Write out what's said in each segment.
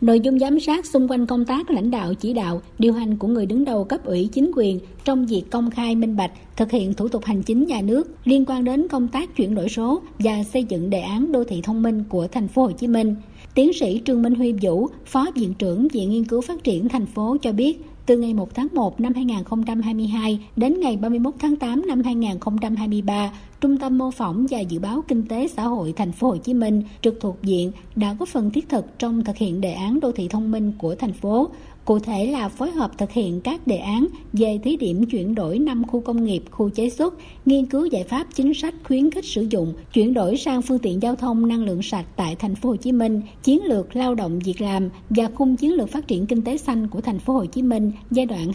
Nội dung giám sát xung quanh công tác lãnh đạo chỉ đạo, điều hành của người đứng đầu cấp ủy chính quyền trong việc công khai minh bạch, thực hiện thủ tục hành chính nhà nước liên quan đến công tác chuyển đổi số và xây dựng đề án đô thị thông minh của thành phố Hồ Chí Minh. Tiến sĩ Trương Minh Huy Vũ, Phó Viện trưởng Viện Nghiên cứu Phát triển thành phố cho biết, từ ngày 1 tháng 1 năm 2022 đến ngày 31 tháng 8 năm 2023, Trung tâm mô phỏng và dự báo kinh tế xã hội thành phố Hồ Chí Minh trực thuộc diện đã có phần thiết thực trong thực hiện đề án đô thị thông minh của thành phố, Cụ thể là phối hợp thực hiện các đề án về thí điểm chuyển đổi năm khu công nghiệp, khu chế xuất, nghiên cứu giải pháp chính sách khuyến khích sử dụng, chuyển đổi sang phương tiện giao thông năng lượng sạch tại thành phố Hồ Chí Minh, chiến lược lao động việc làm và khung chiến lược phát triển kinh tế xanh của thành phố Hồ Chí Minh giai đoạn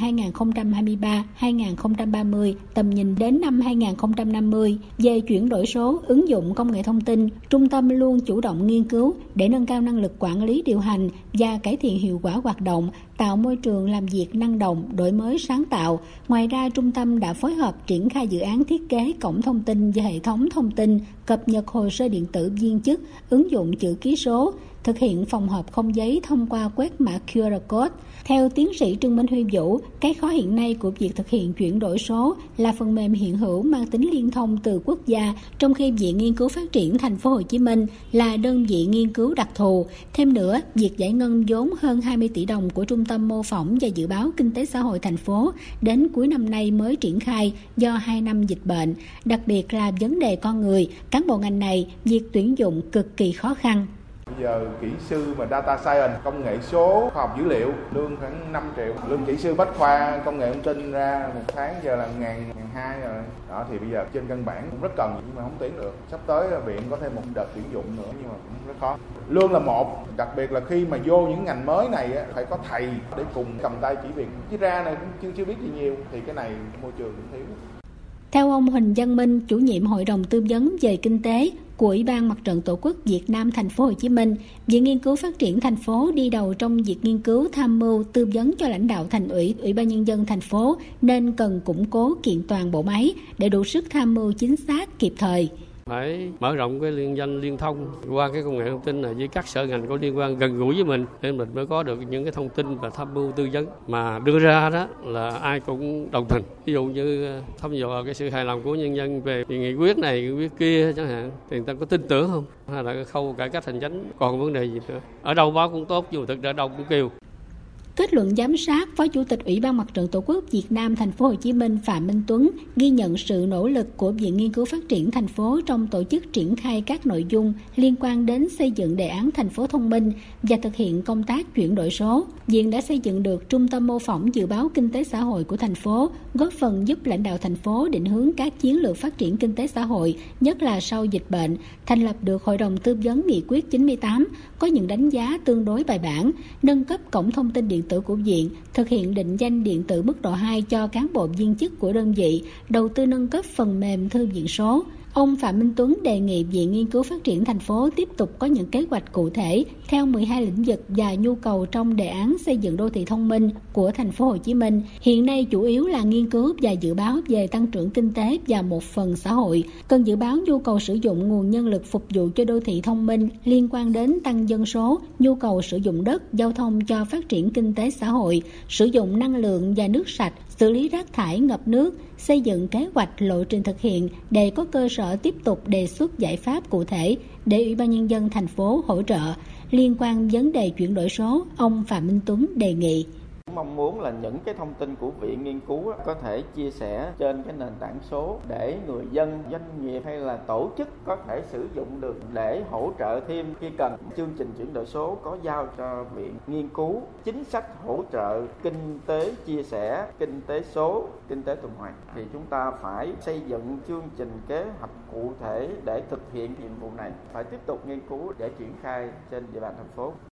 2023-2030, tầm nhìn đến năm 2050. Về chuyển đổi số, ứng dụng công nghệ thông tin, trung tâm luôn chủ động nghiên cứu để nâng cao năng lực quản lý điều hành và cải thiện hiệu quả hoạt động tạo môi trường làm việc năng động, đổi mới sáng tạo. Ngoài ra, trung tâm đã phối hợp triển khai dự án thiết kế cổng thông tin và hệ thống thông tin, cập nhật hồ sơ điện tử viên chức, ứng dụng chữ ký số, thực hiện phòng họp không giấy thông qua quét mã QR code. Theo tiến sĩ Trương Minh Huy Vũ, cái khó hiện nay của việc thực hiện chuyển đổi số là phần mềm hiện hữu mang tính liên thông từ quốc gia, trong khi Viện Nghiên cứu Phát triển Thành phố Hồ Chí Minh là đơn vị nghiên cứu đặc thù. Thêm nữa, việc giải ngân vốn hơn 20 tỷ đồng của Trung tâm mô phỏng và dự báo kinh tế xã hội thành phố đến cuối năm nay mới triển khai do 2 năm dịch bệnh, đặc biệt là vấn đề con người, cán bộ ngành này việc tuyển dụng cực kỳ khó khăn. Bây giờ kỹ sư mà data science, công nghệ số, khoa học dữ liệu, lương khoảng 5 triệu. Lương kỹ sư bách khoa, công nghệ thông tin ra một tháng giờ là ngàn, ngàn hai rồi. Đó thì bây giờ trên căn bản cũng rất cần nhưng mà không tuyển được. Sắp tới viện có thêm một đợt tuyển dụng nữa nhưng mà cũng rất khó. Lương là một, đặc biệt là khi mà vô những ngành mới này phải có thầy để cùng cầm tay chỉ việc. Chứ ra này cũng chưa chưa biết gì nhiều thì cái này môi trường cũng thiếu. Theo ông Huỳnh Văn Minh, chủ nhiệm Hội đồng tư vấn về kinh tế của Ủy ban Mặt trận Tổ quốc Việt Nam thành phố Hồ Chí Minh, Viện Nghiên cứu Phát triển thành phố đi đầu trong việc nghiên cứu tham mưu tư vấn cho lãnh đạo thành ủy, Ủy ban nhân dân thành phố nên cần củng cố kiện toàn bộ máy để đủ sức tham mưu chính xác kịp thời phải mở rộng cái liên danh liên thông qua cái công nghệ thông tin này với các sở ngành có liên quan gần gũi với mình để mình mới có được những cái thông tin và tham mưu tư vấn. Mà đưa ra đó là ai cũng đồng tình. Ví dụ như ờ, thăm dò cái sự hài lòng của nhân dân về nghị quyết này, nghị quyết kia chẳng hạn, thì người ta có tin tưởng không? Hay là khâu cải cách hành chính còn vấn đề gì nữa? Ở đâu báo cũng tốt dù thực ra đâu cũng kêu. Kết luận giám sát, Phó Chủ tịch Ủy ban Mặt trận Tổ quốc Việt Nam thành phố Hồ Chí Minh Phạm Minh Tuấn ghi nhận sự nỗ lực của Viện Nghiên cứu Phát triển thành phố trong tổ chức triển khai các nội dung liên quan đến xây dựng đề án thành phố thông minh và thực hiện công tác chuyển đổi số. Viện đã xây dựng được trung tâm mô phỏng dự báo kinh tế xã hội của thành phố, góp phần giúp lãnh đạo thành phố định hướng các chiến lược phát triển kinh tế xã hội, nhất là sau dịch bệnh, thành lập được Hội đồng tư vấn nghị quyết 98, có những đánh giá tương đối bài bản, nâng cấp cổng thông tin điện tử của viện, thực hiện định danh điện tử mức độ 2 cho cán bộ viên chức của đơn vị, đầu tư nâng cấp phần mềm thư viện số, Ông Phạm Minh Tuấn đề nghị Viện Nghiên cứu Phát triển thành phố tiếp tục có những kế hoạch cụ thể theo 12 lĩnh vực và nhu cầu trong đề án xây dựng đô thị thông minh của thành phố Hồ Chí Minh. Hiện nay chủ yếu là nghiên cứu và dự báo về tăng trưởng kinh tế và một phần xã hội. Cần dự báo nhu cầu sử dụng nguồn nhân lực phục vụ cho đô thị thông minh liên quan đến tăng dân số, nhu cầu sử dụng đất, giao thông cho phát triển kinh tế xã hội, sử dụng năng lượng và nước sạch, xử lý rác thải ngập nước, xây dựng kế hoạch lộ trình thực hiện để có cơ sở sở tiếp tục đề xuất giải pháp cụ thể để Ủy ban Nhân dân thành phố hỗ trợ. Liên quan vấn đề chuyển đổi số, ông Phạm Minh Tuấn đề nghị mong muốn là những cái thông tin của viện nghiên cứu có thể chia sẻ trên cái nền tảng số để người dân, doanh nghiệp hay là tổ chức có thể sử dụng được để hỗ trợ thêm khi cần. Chương trình chuyển đổi số có giao cho viện nghiên cứu chính sách hỗ trợ kinh tế chia sẻ, kinh tế số, kinh tế tuần hoàn. Thì chúng ta phải xây dựng chương trình kế hoạch cụ thể để thực hiện nhiệm vụ này. Phải tiếp tục nghiên cứu để triển khai trên địa bàn thành phố.